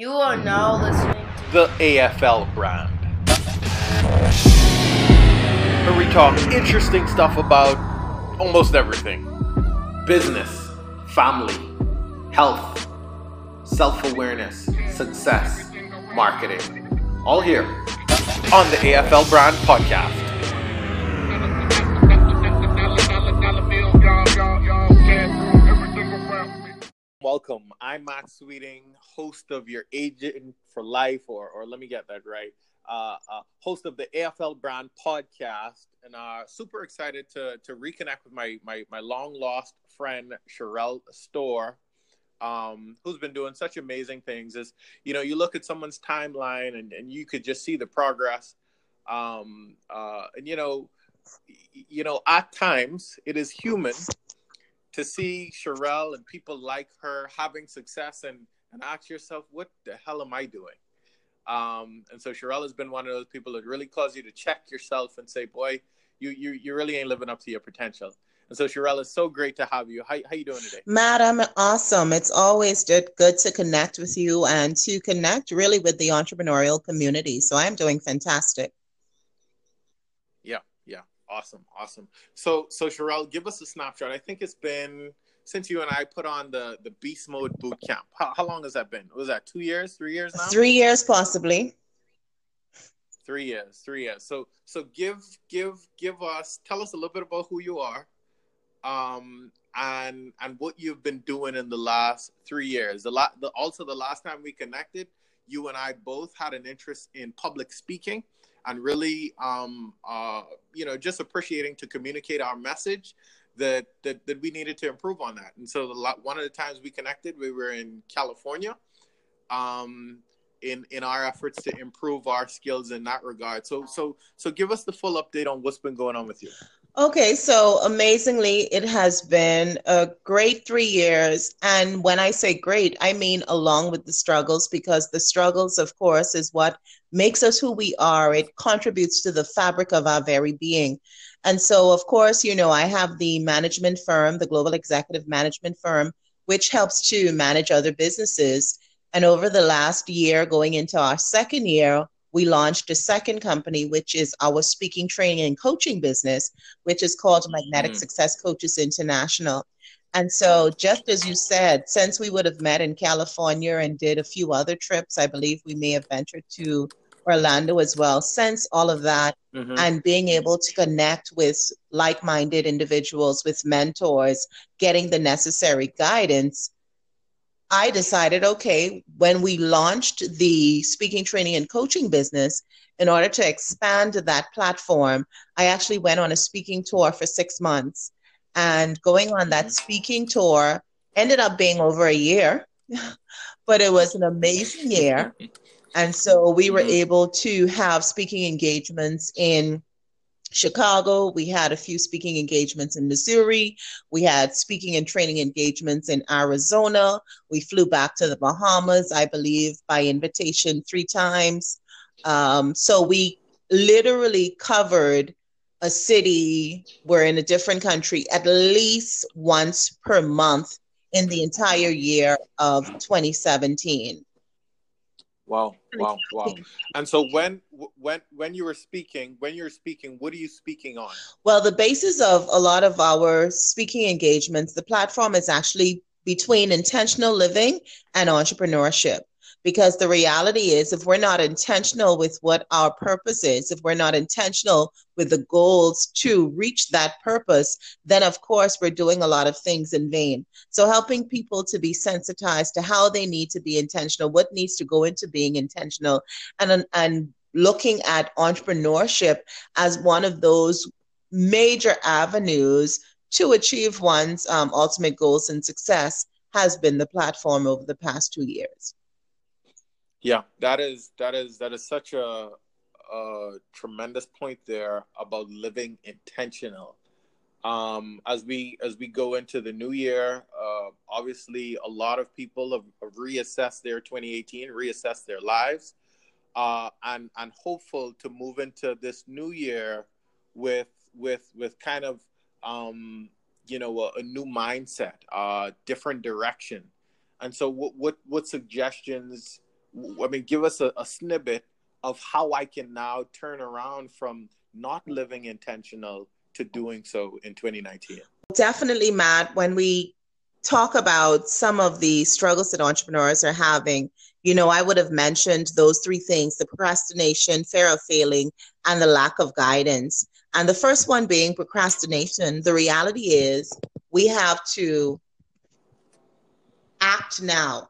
You are now listening to the AFL brand. Where we talk interesting stuff about almost everything business, family, health, self awareness, success, marketing. All here on the AFL Brand Podcast. Welcome. I'm Matt Sweeting, host of your Agent for Life, or, or let me get that right, uh, uh, host of the AFL Brand Podcast, and uh, super excited to to reconnect with my my, my long lost friend Sherelle Store, um, who's been doing such amazing things. Is you know you look at someone's timeline and, and you could just see the progress, um, uh, and you know you know at times it is human to see Sherelle and people like her having success and, and ask yourself, what the hell am I doing? Um, and so Sherelle has been one of those people that really cause you to check yourself and say, boy, you, you, you really ain't living up to your potential. And so Sherelle, it's so great to have you. How, how you doing today? Matt, I'm awesome. It's always good to connect with you and to connect really with the entrepreneurial community. So I'm doing fantastic. Awesome, awesome. So, so Sherelle, give us a snapshot. I think it's been since you and I put on the the Beast Mode boot camp. How, how long has that been? Was that two years, three years now? Three years, possibly. Three years, three years. So, so give give give us tell us a little bit about who you are, um, and and what you've been doing in the last three years. The lot, the also the last time we connected, you and I both had an interest in public speaking and really, um, uh, you know, just appreciating to communicate our message that, that, that we needed to improve on that. And so the one of the times we connected, we were in California, um, in, in our efforts to improve our skills in that regard. So, so, so give us the full update on what's been going on with you. Okay, so amazingly, it has been a great three years. And when I say great, I mean along with the struggles, because the struggles, of course, is what makes us who we are. It contributes to the fabric of our very being. And so, of course, you know, I have the management firm, the Global Executive Management Firm, which helps to manage other businesses. And over the last year, going into our second year, we launched a second company, which is our speaking, training, and coaching business, which is called Magnetic mm-hmm. Success Coaches International. And so, just as you said, since we would have met in California and did a few other trips, I believe we may have ventured to Orlando as well. Since all of that mm-hmm. and being able to connect with like minded individuals, with mentors, getting the necessary guidance, I decided, okay, when we launched the speaking, training, and coaching business, in order to expand that platform, I actually went on a speaking tour for six months. And going on that mm-hmm. speaking tour ended up being over a year, but it was an amazing year. And so we were mm-hmm. able to have speaking engagements in Chicago. We had a few speaking engagements in Missouri. We had speaking and training engagements in Arizona. We flew back to the Bahamas, I believe, by invitation three times. Um, so we literally covered a city, we're in a different country at least once per month in the entire year of 2017. Wow, wow, wow. And so when when when you were speaking, when you're speaking, what are you speaking on? Well, the basis of a lot of our speaking engagements, the platform is actually between intentional living and entrepreneurship because the reality is if we're not intentional with what our purpose is if we're not intentional with the goals to reach that purpose then of course we're doing a lot of things in vain. So helping people to be sensitized to how they need to be intentional what needs to go into being intentional and and looking at entrepreneurship as one of those major avenues to achieve one's um, ultimate goals and success has been the platform over the past two years yeah, that is that is that is such a, a tremendous point there about living intentional. Um, as we as we go into the new year, uh, obviously a lot of people have, have reassessed their 2018, reassessed their lives, uh, and and hopeful to move into this new year with with with kind of um, you know a, a new mindset, uh, different direction. And so, what what what suggestions I mean, give us a, a snippet of how I can now turn around from not living intentional to doing so in 2019. Definitely, Matt. When we talk about some of the struggles that entrepreneurs are having, you know, I would have mentioned those three things the procrastination, fear of failing, and the lack of guidance. And the first one being procrastination. The reality is we have to act now.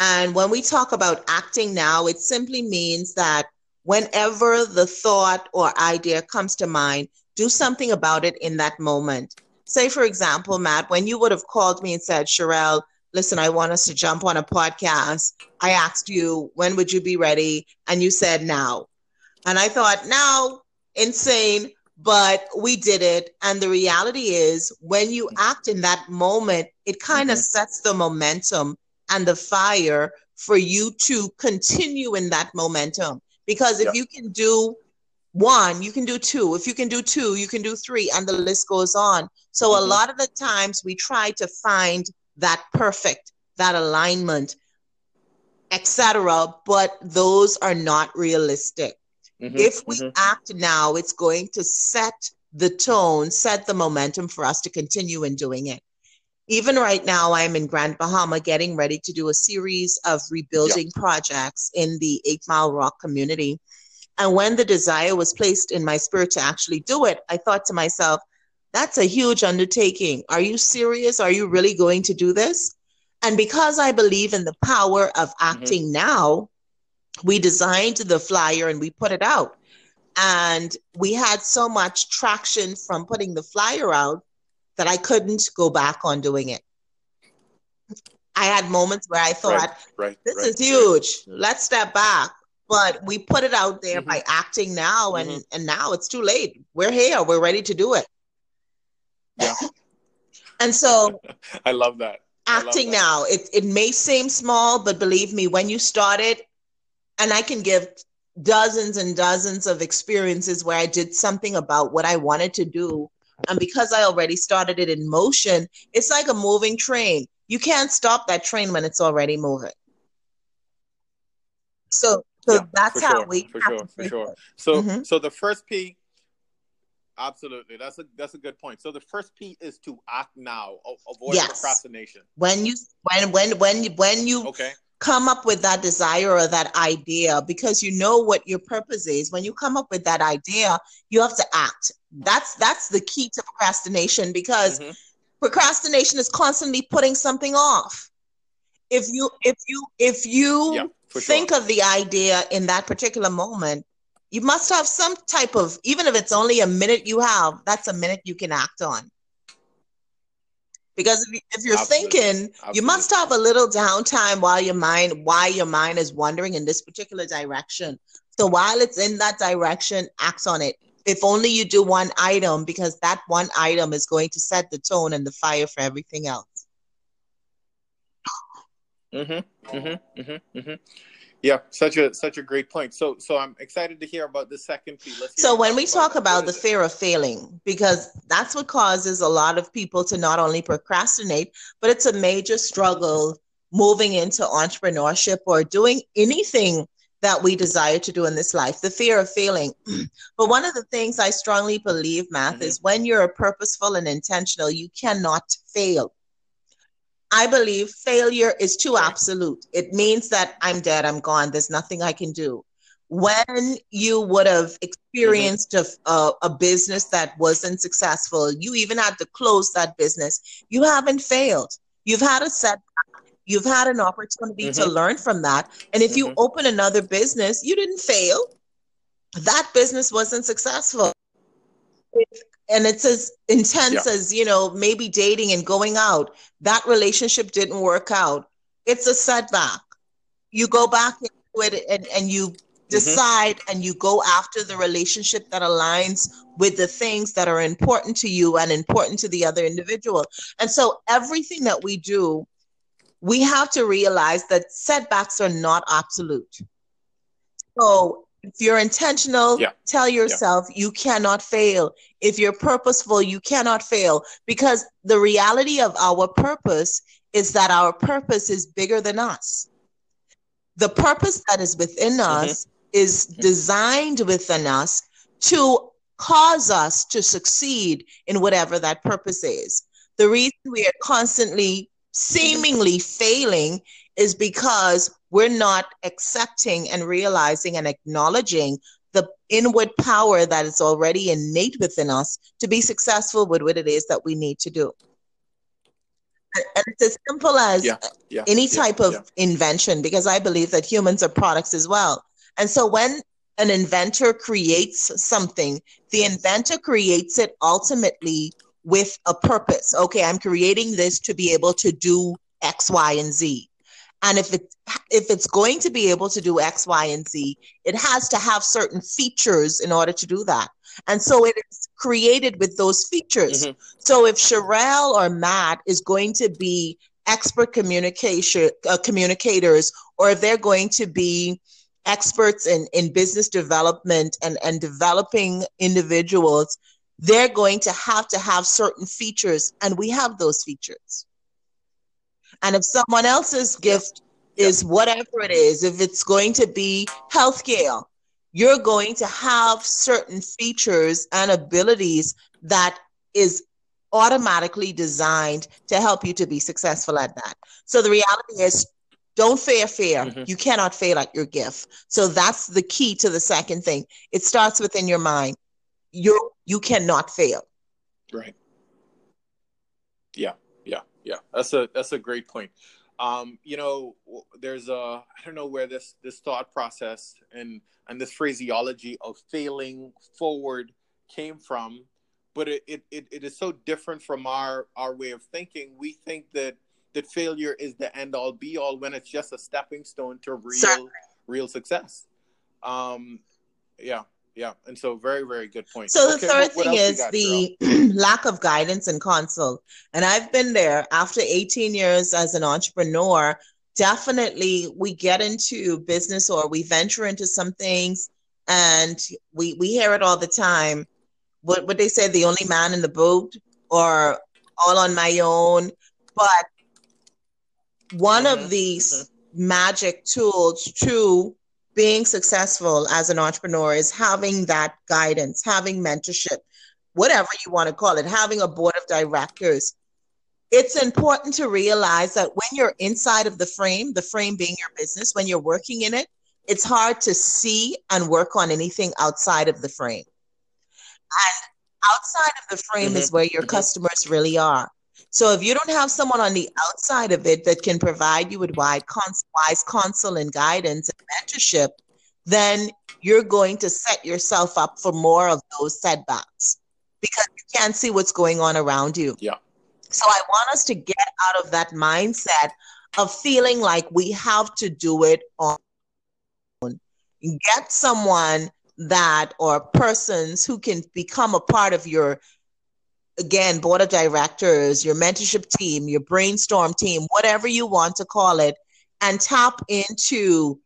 And when we talk about acting now, it simply means that whenever the thought or idea comes to mind, do something about it in that moment. Say, for example, Matt, when you would have called me and said, Sherelle, listen, I want us to jump on a podcast. I asked you, when would you be ready? And you said, now. And I thought, now, insane, but we did it. And the reality is, when you act in that moment, it kind of mm-hmm. sets the momentum and the fire for you to continue in that momentum. Because if yep. you can do one, you can do two. If you can do two, you can do three, and the list goes on. So mm-hmm. a lot of the times we try to find that perfect, that alignment, etc. But those are not realistic. Mm-hmm, if we mm-hmm. act now, it's going to set the tone, set the momentum for us to continue in doing it. Even right now, I'm in Grand Bahama getting ready to do a series of rebuilding yeah. projects in the Eight Mile Rock community. And when the desire was placed in my spirit to actually do it, I thought to myself, that's a huge undertaking. Are you serious? Are you really going to do this? And because I believe in the power of mm-hmm. acting mm-hmm. now, we designed the flyer and we put it out. And we had so much traction from putting the flyer out that I couldn't go back on doing it. I had moments where I thought, right, right, this right, is huge. Let's step back. But we put it out there mm-hmm. by acting now, and, mm-hmm. and now it's too late. We're here. We're ready to do it. Yeah. and so I love that. Acting love that. now, it, it may seem small, but believe me, when you start it, and I can give dozens and dozens of experiences where I did something about what I wanted to do. And because I already started it in motion, it's like a moving train. You can't stop that train when it's already moving. So, so yeah, that's how sure, we for sure, for sure. So, mm-hmm. so the first P, absolutely, that's a that's a good point. So the first P is to act now, avoid yes. procrastination. When you when when when when you okay come up with that desire or that idea because you know what your purpose is when you come up with that idea you have to act that's that's the key to procrastination because mm-hmm. procrastination is constantly putting something off if you if you if you yeah, think sure. of the idea in that particular moment you must have some type of even if it's only a minute you have that's a minute you can act on because if, if you're Absolutely. thinking Absolutely. you must have a little downtime while your mind why your mind is wandering in this particular direction so while it's in that direction act on it if only you do one item because that one item is going to set the tone and the fire for everything else mm-hmm mm-hmm mm-hmm, mm-hmm. Yeah, such a such a great point. So so I'm excited to hear about the second P. so when we talk about, about the fear of failing, because that's what causes a lot of people to not only procrastinate, but it's a major struggle moving into entrepreneurship or doing anything that we desire to do in this life, the fear of failing. but one of the things I strongly believe, Matt, mm-hmm. is when you're purposeful and intentional, you cannot fail. I believe failure is too absolute. It means that I'm dead, I'm gone, there's nothing I can do. When you would have experienced mm-hmm. a, a, business that wasn't successful, you even had to close that business, you haven't failed. You've had a setback, you've had an opportunity mm-hmm. to learn from that. And if mm-hmm. you open another business, you didn't fail. That business wasn't successful. If and it's as intense yeah. as you know maybe dating and going out that relationship didn't work out it's a setback you go back into it and, and you mm-hmm. decide mm-hmm. and you go after the relationship that aligns with the things that are important to you and important to the other individual and so everything that we do we have to realize that setbacks are not absolute so if you're intentional, yeah. tell yourself yeah. you cannot fail. If you're purposeful, you cannot fail because the reality of our purpose is that our purpose is bigger than us. the purpose that is within Mm-hmm. us is designed within us to cause us to succeed in whatever that purpose is. The reason we are constantly seemingly failing is because we're not accepting and realizing and acknowledging the inward power that is already innate within us to be successful with what it is that we need to do. And it's as simple as Yeah, yeah, any yeah, type of yeah. invention because I believe that humans are products as well. And so when an inventor creates something, the inventor creates it ultimately with a purpose. Okay, I'm creating this to be able to do X, Y, and Z. And if it if it's going to be able to do X, Y, and Z, it has to have certain features in order to do that. And so it is created with those features. Mhm. So if Sherelle or Matt is going to be expert communication uh, communicators, or if they're going to be experts in, in business development and, and developing individuals, they're going to have to have certain features, and we have those features. And if someone else's gift is whatever it is, if it's going to be healthcare, you're going to have certain features and abilities that is automatically designed to help you to be successful at that. So the reality is don't fear fear. Mhm. You cannot fail at your gift. So that's the key to the second thing. It starts within your mind. You you cannot fail. Right. Yeah. That's a that's a great point. Um, you know, there's a I don't know where this this thought process and and this phraseology of failing forward came from, but it it, it, is so different from our our way of thinking. We think that that failure is the end all be all when it's just a stepping stone to real Certainly. real success. Um, yeah, yeah, and so very very good point. So the Okay, third what- thing is got, the lack of guidance and counsel. And I've been there after 18 years as an entrepreneur. Definitely, we get into business or we venture into some things, and we we hear it all the time. What what they say, the only man in the boat, or all on my own. But one Mhm, of these magic tools to being successful as an entrepreneur is having that guidance, having mentorship, whatever you want to call it, having a board of directors. It's important to realize that when you're inside of the frame, the frame being your business, when you're working in it, it's hard to see and work on anything outside of the frame. And outside of the frame is mm-hmm. where your customers really are. So if you don't have someone on the outside of it that can provide you with wide wise counsel and guidance and mentorship, then you're going to set yourself up for more of those setbacks because you can't see what's going on around you. Yeah. So I want us to get out of that mindset of feeling like we have to do it on own. get someone that or persons who can become a part of your again board of directors your mentorship team your brainstorm team whatever you want to call it and tap into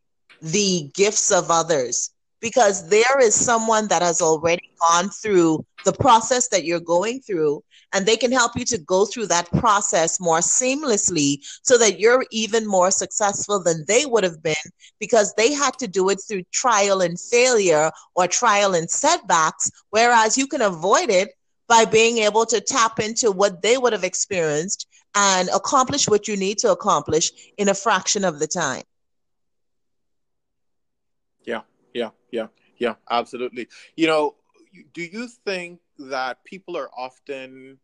the gifts of others. Because there is someone that has already gone through the process that you're going through and they can help you to go through that process more seamlessly so that you're even more successful than they would have been because they had to do it through trial and failure or trial and setbacks whereas you can avoid it by being able to tap into what they would have experienced and accomplish what you need to accomplish in a fraction of the time. Yeah, yeah, yeah, yeah, absolutely. You know, do you think that people are often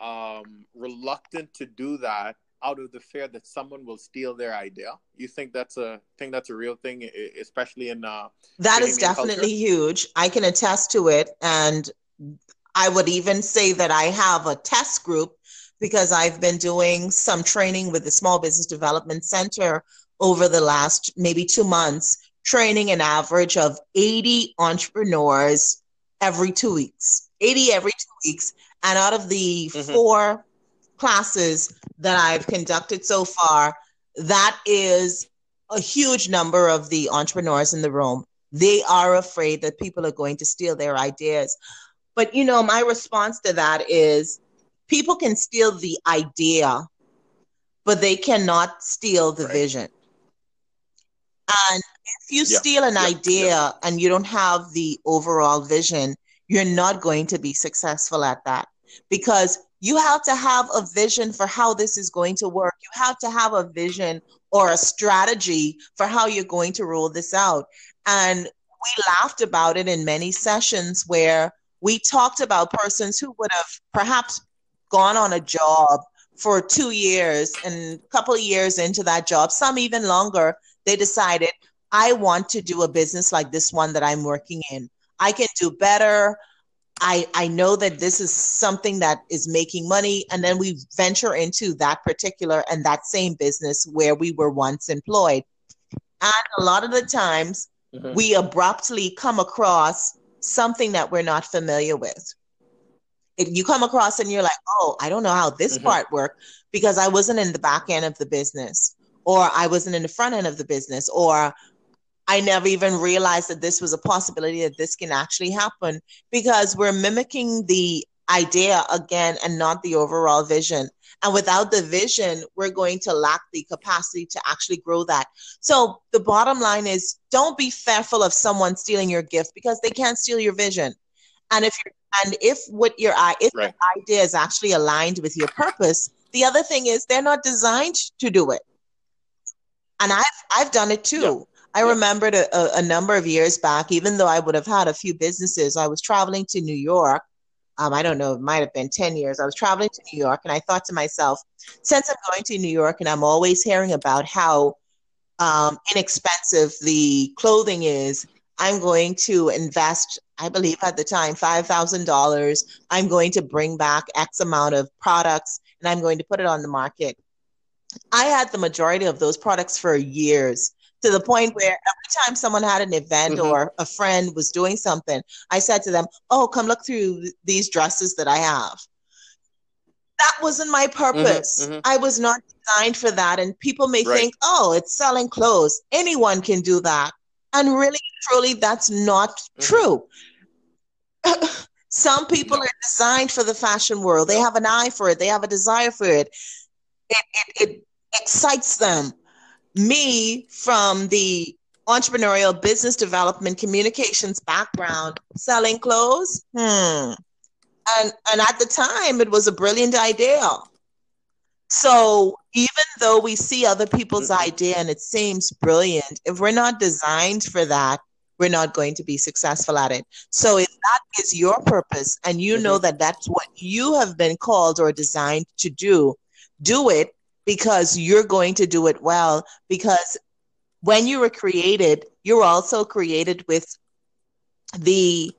um, reluctant to do that out of the fear that someone will steal their idea? You think that's a think that's a real thing, especially in uh, That is definitely culture? huge. I can attest to it. And I would even say that I have a test group because I've been doing some training with the Small Business Development Center over the last maybe two months, training an average of 80 entrepreneurs every two weeks. 80 every two weeks. And out of the Mhm. four classes that I've conducted so far, that is a huge number of the entrepreneurs in the room. They are afraid that people are going to steal their ideas. But you know, my response to that is people can steal the idea, but they cannot steal the Right. vision. And if you Yeah. steal an Yeah. idea Yeah. and you don't have the overall vision, you're not going to be successful at that because you have to have a vision for how this is going to work. You have to have a vision or a strategy for how you're going to roll this out. And we laughed about it in many sessions where we talked about persons who would have perhaps gone on a job for two years and a couple of years into that job, some even longer, they decided, I want to do a business like this one that I'm working in. I can do better. I, I know that this is something that is making money. And then we venture into that particular and that same business where we were once employed. And a lot of the times, Mhm. we abruptly come across something that we're not familiar with. If you come across and you're like, oh, I don't know how this Mhm. part worked because I wasn't in the back end of the business, or I wasn't in the front end of the business, or I never even realized that this was a possibility that this can actually happen because we're mimicking the idea again and not the overall vision. And without the vision, we're going to lack the capacity to actually grow that. So the bottom line is don't be fearful of someone stealing your gift because they can't steal your vision. And if you're and if what your if Right. your idea is actually aligned with your purpose, the other thing is they're not designed to do it. And I've I've done it too. Yeah. I Yeah. remembered a, a, a number of years back, even though I would have had a few businesses, I was traveling to New York. Um, I don't know, it might have been 10 years. I was traveling to New York and I thought to myself, since I'm going to New York and I'm always hearing about how um, inexpensive the clothing is, I'm going to invest, I believe at the time, $5,000. I'm going to bring back X amount of products and I'm going to put it on the market. I had the majority of those products for years to the point where every time someone had an event Mhm. or a friend was doing something, I said to them, Oh, come look through these dresses that I have. That wasn't my purpose. mhm. I was not designed for that. And people may Right. think, Oh, it's selling clothes. Anyone can do that. And really, truly, that's not Mhm. true. Some people No. are designed for the fashion world. They have an eye for it. They have a desire for it. It, it, it excites them. Me, from the entrepreneurial business development communications background, selling clothes, hmm. And and at the time, it was a brilliant idea. So even though we see other people's idea and it seems brilliant, if we're not designed for that, we're not going to be successful at it. So if that is your purpose and you know that that's what you have been called or designed to do, do it because you're going to do it well. Because when you were created, you're also created with the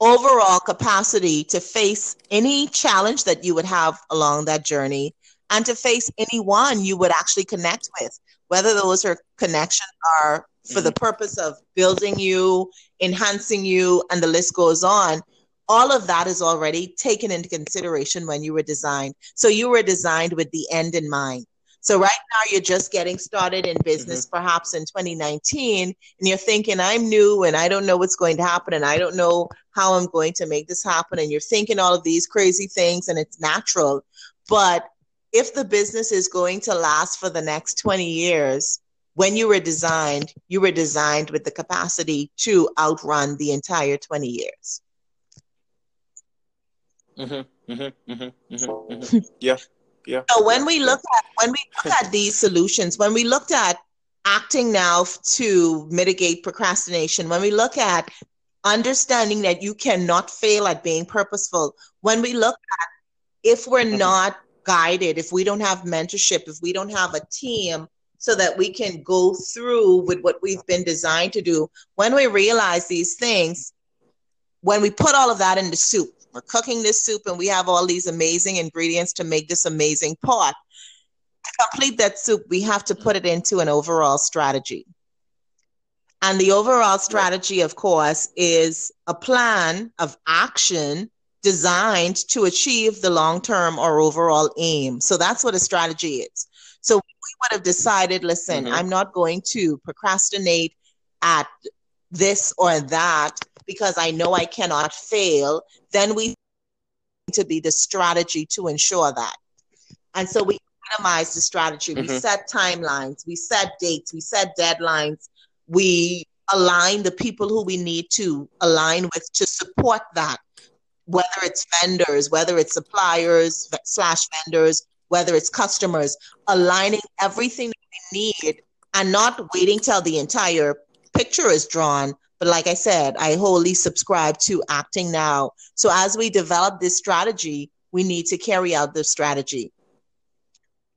overall capacity to face any challenge that you would have along that journey and to face anyone you would actually connect with, whether those are connections are for the mm-hmm. purpose of building you, enhancing you, and the list goes on. All of that is already taken into consideration when you were designed. So you were designed with the end in mind. So right now you're just getting started in business, mm-hmm. perhaps in 2019, and you're thinking, I'm new and I don't know what's going to happen and I don't know how I'm going to make this happen. And you're thinking all of these crazy things and it's natural. But if the business is going to last for the next 20 years, when you were designed, you were designed with the capacity to outrun the entire 20 years. Mm-hmm, mm-hmm, mm-hmm. Yeah, yeah. So when yeah, we yeah. look at when we look at these solutions, when we looked at acting now to mitigate procrastination, when we look at understanding that you cannot fail at being purposeful, when we look at if we're not guided, if we don't have mentorship, if we don't have a team so that we can go through with what we've been designed to do, when we realize these things, when we put all of that in the soup, we're cooking this soup and we have all these amazing ingredients to make this amazing pot. To complete that soup, we have to put it into an overall strategy. And the overall strategy, of course, is a plan of action designed to achieve the long term or overall aim. So that's what a strategy is. So we would have decided listen, Mhm. I'm not going to procrastinate at this or that because I know I cannot fail. Then we need to be the strategy to ensure that. And so we itemize the strategy. We Mhm. set timelines, we set dates, we set deadlines, we align the people who we need to align with to support that, whether it's vendors, whether it's suppliers slash vendors, whether it's customers, aligning everything that we need and not waiting till the entire picture is drawn. But like I said, I wholly subscribe to acting now. So as we develop this strategy, we need to carry out the strategy.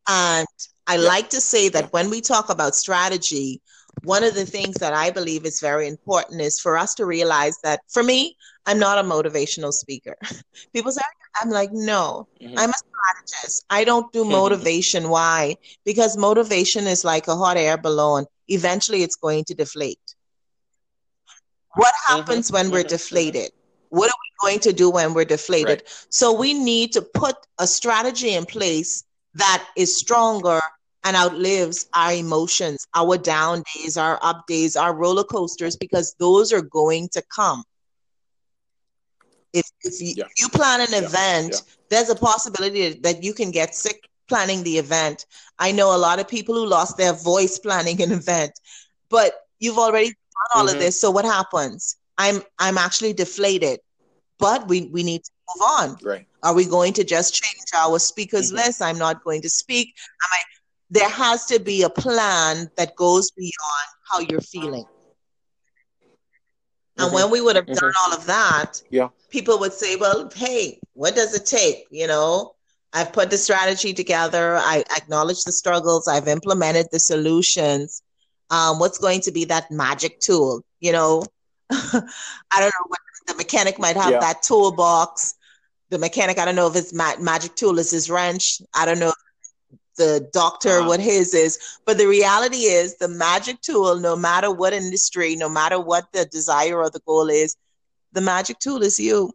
And I like to say that when we talk about strategy, one of the things that I believe is very important is for us to realize that for me, I'm not a motivational speaker. People say, I'm like, no, mm-hmm. I'm a strategist. I don't do motivation. Why? Because motivation is like a hot air balloon. Eventually, it's going to deflate. What mm-hmm. happens mm-hmm. when we're mm-hmm. deflated? What are we going to do when we're deflated? Right. So, we need to put a strategy in place that is stronger and outlives our emotions, our down days, our up days, our roller coasters, because those are going to come. If, if you, yeah. you plan an yeah. event, yeah. there's a possibility that you can get sick planning the event. I know a lot of people who lost their voice planning an event, but you've already all mm-hmm. of this. So what happens? I'm I'm actually deflated, but we we need to move on. Right. Are we going to just change our speakers mm-hmm. list? I'm not going to speak. Am I there has to be a plan that goes beyond how you're feeling. Mm-hmm. And when we would have mm-hmm. done all of that, yeah. people would say, Well, hey, what does it take? You know, I've put the strategy together, I acknowledge the struggles, I've implemented the solutions. Um, what's going to be that magic tool? You know, I don't know what the mechanic might have yeah. that toolbox. The mechanic, I don't know if his ma- magic tool is his wrench. I don't know the doctor uh-huh. what his is but the reality is the magic tool no matter what industry no matter what the desire or the goal is the magic tool is you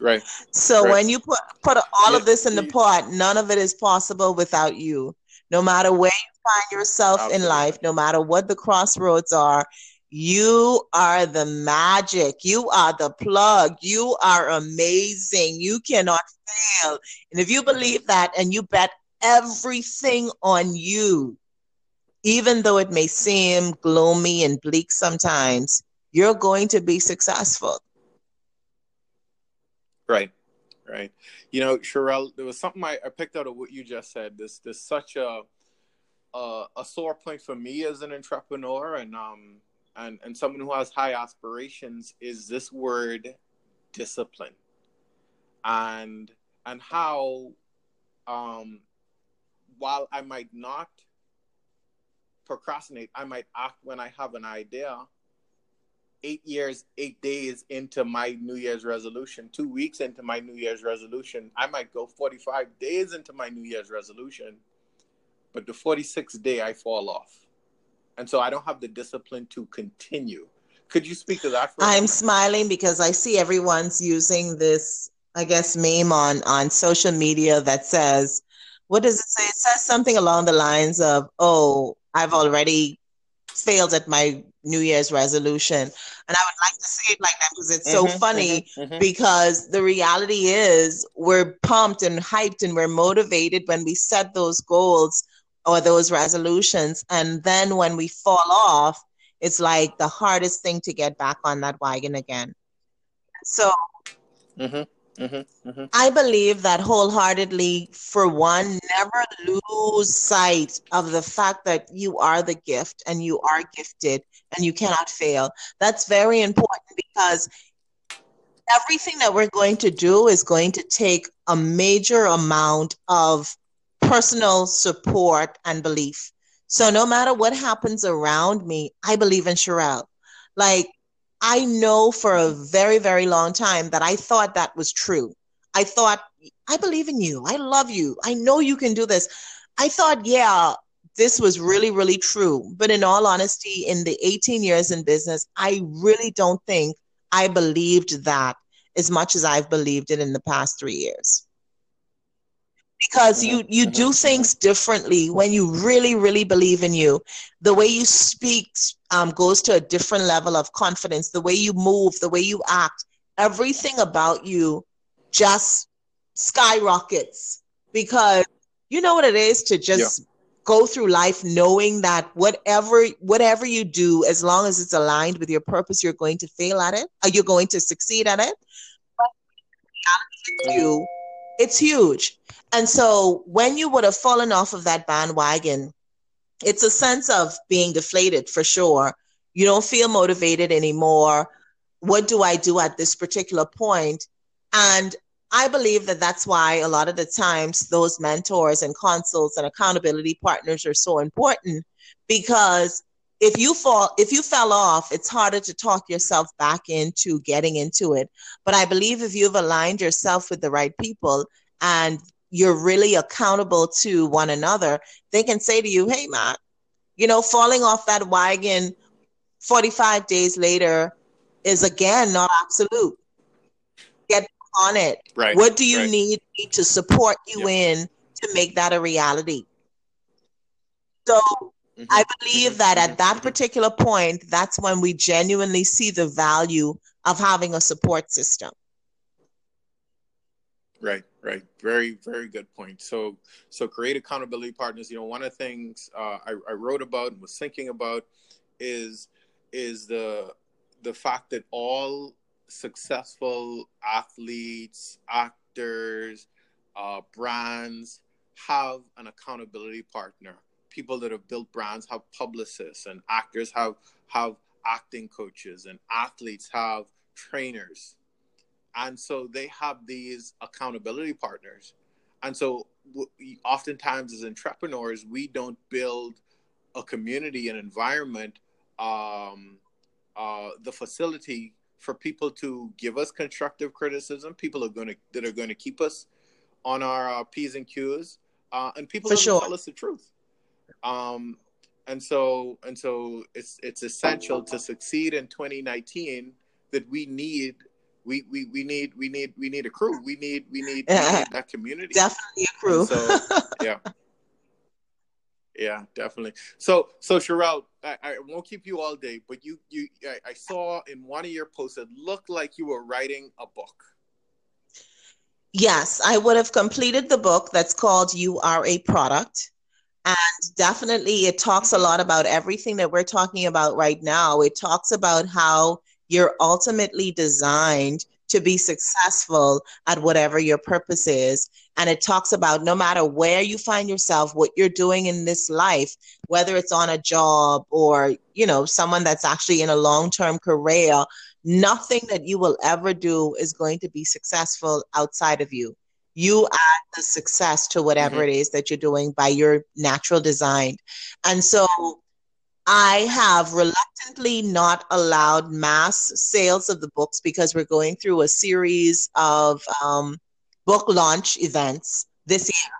right so right. when you put put all yeah. of this in the pot none of it is possible without you no matter where you find yourself Absolutely. in life no matter what the crossroads are you are the magic. You are the plug. You are amazing. You cannot fail. And if you believe that and you bet everything on you, even though it may seem gloomy and bleak sometimes, you're going to be successful. Right, right. You know, Sherelle, there was something I, I picked out of what you just said. This, this such a, a, a sore point for me as an entrepreneur, and um, and, and someone who has high aspirations is this word discipline and and how um while i might not procrastinate i might act when i have an idea eight years eight days into my new year's resolution two weeks into my new year's resolution i might go 45 days into my new year's resolution but the 46th day i fall off and so I don't have the discipline to continue. Could you speak to that? I'm smiling because I see everyone's using this, I guess, meme on on social media that says, "What does it say?" It says something along the lines of, "Oh, I've already failed at my New Year's resolution," and I would like to say it like that because it's mm-hmm, so funny. Mm-hmm, mm-hmm. Because the reality is, we're pumped and hyped and we're motivated when we set those goals or those resolutions. And then when we fall off, it's like the hardest thing to get back on that wagon again. So mm-hmm, mm-hmm, mm-hmm. I believe that wholeheartedly, for one, never lose sight of the fact that you are the gift and you are gifted and you cannot fail. That's very important because everything that we're going to do is going to take a major amount of personal support and belief. So no matter what happens around me, I believe in Sherelle. Like I know for a very, very long time that I thought that was true. I thought, I believe in you. I love you. I know you can do this. I thought, yeah, this was really, really true. But in all honesty, in the 18 years in business, I really don't think I believed that as much as I've believed it in the past three years because you you do things differently when you really really believe in you. The way you speak um, goes to a different level of confidence. The way you move the way you act everything about you just skyrockets. Because you know what it is to just go through life knowing that whatever whatever you do as long as it's aligned with your purpose you're going to fail at it or you're going to succeed at it. But you it's huge and so when you would have fallen off of that bandwagon it's a sense of being deflated for sure. You don't feel motivated anymore. What do i do at this particular point? And I believe that that's why a lot of the times those mentors and consults and accountability partners are so important because if you fall if you fell off it's harder to talk yourself back into getting into it. But i believe if you've aligned yourself with the right people and you're really accountable to one another they can say to you hey matt you know falling off that wagon 45 days later is again not absolute get on it. Right. What do you right. need to support you in to make that a reality? So mm-hmm. I believe that at that particular point, that's when we genuinely see the value of having a support system. Right, right. Very, very good point. So, so create accountability partners. You know, one of the things uh, I, I wrote about and was thinking about is is the the fact that all successful athletes, actors, uh, brands have an accountability partner. People that have built brands have publicists, and actors have have acting coaches, and athletes have trainers, and so they have these accountability partners. And so, we, oftentimes as entrepreneurs, we don't build a community, an environment, um, uh, the facility for people to give us constructive criticism. People are going to that are going to keep us on our uh, p's and q's, uh, and people for sure. tell us the truth. Um, and so and so it's it's essential to succeed in 2019 that we need we, we, we need we need we need a crew. We need we need, we need that community. Definitely a crew. so yeah. Yeah, definitely. So, so Sherelle, I, I won't keep you all day, but you, you, I, I saw in one of your posts it looked like you were writing a book. Yes, I would have completed the book that's called "You Are a Product," and definitely it talks a lot about everything that we're talking about right now. It talks about how you're ultimately designed to be successful at whatever your purpose is. And it talks about no matter where you find yourself, what you're doing in this life, whether it's on a job or, you know, someone that's actually in a long term career, nothing that you will ever do is going to be successful outside of you. You add the success to whatever mm-hmm. it is that you're doing by your natural design. And so I have reluctantly not allowed mass sales of the books because we're going through a series of um, book launch events this year.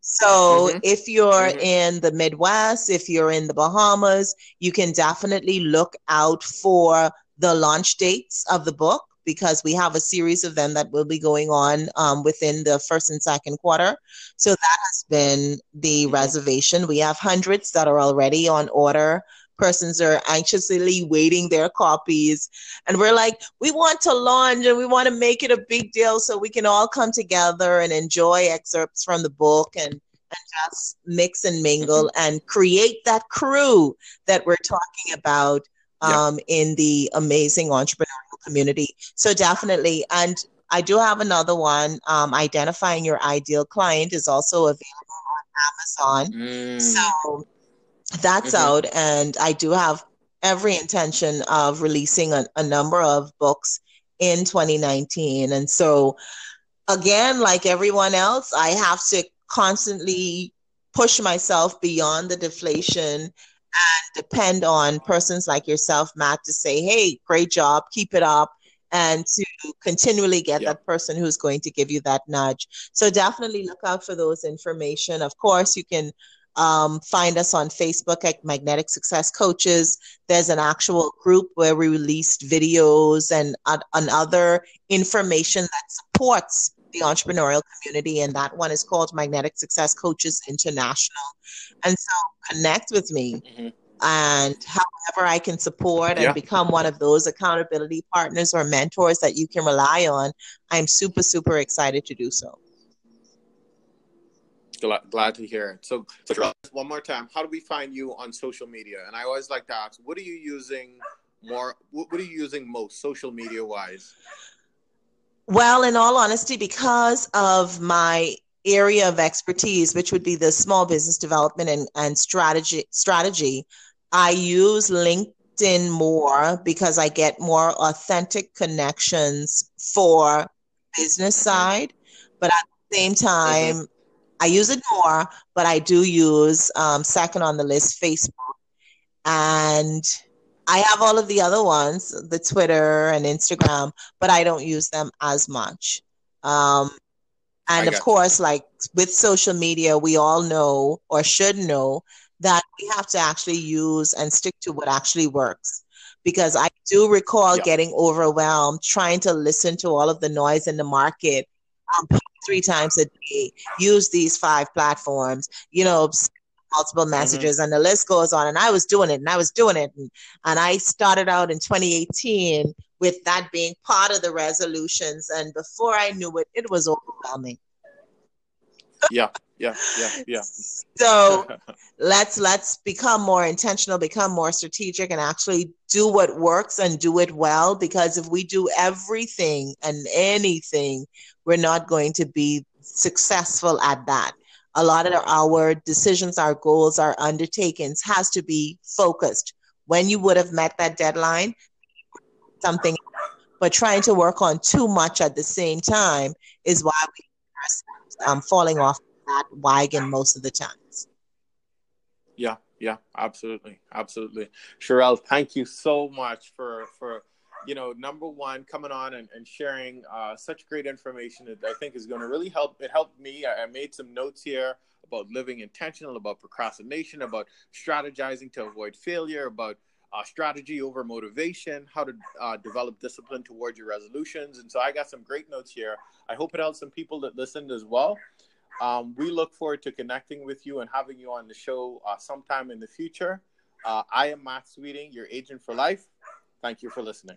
So mm-hmm. if you're mm-hmm. in the Midwest, if you're in the Bahamas, you can definitely look out for the launch dates of the book because we have a series of them that will be going on um, within the first and second quarter. So that has been the reservation. We have hundreds that are already on order. Persons are anxiously waiting their copies. And we're like, we want to launch and we want to make it a big deal so we can all come together and enjoy excerpts from the book and, and just mix and mingle mm-hmm. and create that crew that we're talking about um, yeah. in the amazing entrepreneurial community. So definitely, and I do have another one. Um, identifying your ideal client is also available on Amazon. Mm. So that's mm-hmm. out, and I do have every intention of releasing a, a number of books in 2019. And so, again, like everyone else, I have to constantly push myself beyond the deflation and depend on persons like yourself, Matt, to say, hey, great job, keep it up, and to continually get that person who's going to give you that nudge. So definitely look out for those information. Of course, you can um, find us on Facebook at Magnetic Success Coaches. There's an actual group where we released videos and, uh, and other information that supports the entrepreneurial community, and that one is called Magnetic Success Coaches International. And so connect with me. Mm-hmm. And however I can support and yeah. become one of those accountability partners or mentors that you can rely on, I'm super, super excited to do so. Glad, glad to hear it. So, so, one more time, how do we find you on social media? And I always like to ask, what are you using more? What, what are you using most, social media wise? Well, in all honesty, because of my area of expertise, which would be the small business development and, and strategy strategy, I use LinkedIn more because I get more authentic connections for business side. But at the same time, mm-hmm. I use it more, but I do use um, second on the list Facebook. And I have all of the other ones, the Twitter and Instagram, but I don't use them as much. Um, and of course, you. like with social media, we all know or should know that we have to actually use and stick to what actually works. Because I do recall yeah. getting overwhelmed trying to listen to all of the noise in the market um, three times a day, use these five platforms, you know, multiple mm-hmm. messages, mm-hmm. and the list goes on. And I was doing it and I was doing it. And, and I started out in 2018 with that being part of the resolutions. And before I knew it, it was overwhelming. yeah, yeah, yeah, yeah. So let's let's become more intentional, become more strategic, and actually do what works and do it well. Because if we do everything and anything, we're not going to be successful at that. A lot of our decisions, our goals, our undertakings has to be focused. When you would have met that deadline, something, but trying to work on too much at the same time is why we are um, falling off that wagon most of the times. Yeah, yeah, absolutely, absolutely. Sherelle, thank you so much for for you know number one coming on and, and sharing uh, such great information that I think is going to really help. It helped me. I, I made some notes here about living intentional, about procrastination, about strategizing to avoid failure, about uh, strategy over motivation, how to uh, develop discipline towards your resolutions. And so I got some great notes here. I hope it helps some people that listened as well. Um, we look forward to connecting with you and having you on the show uh, sometime in the future. Uh, I am Matt Sweeting, your agent for life. Thank you for listening.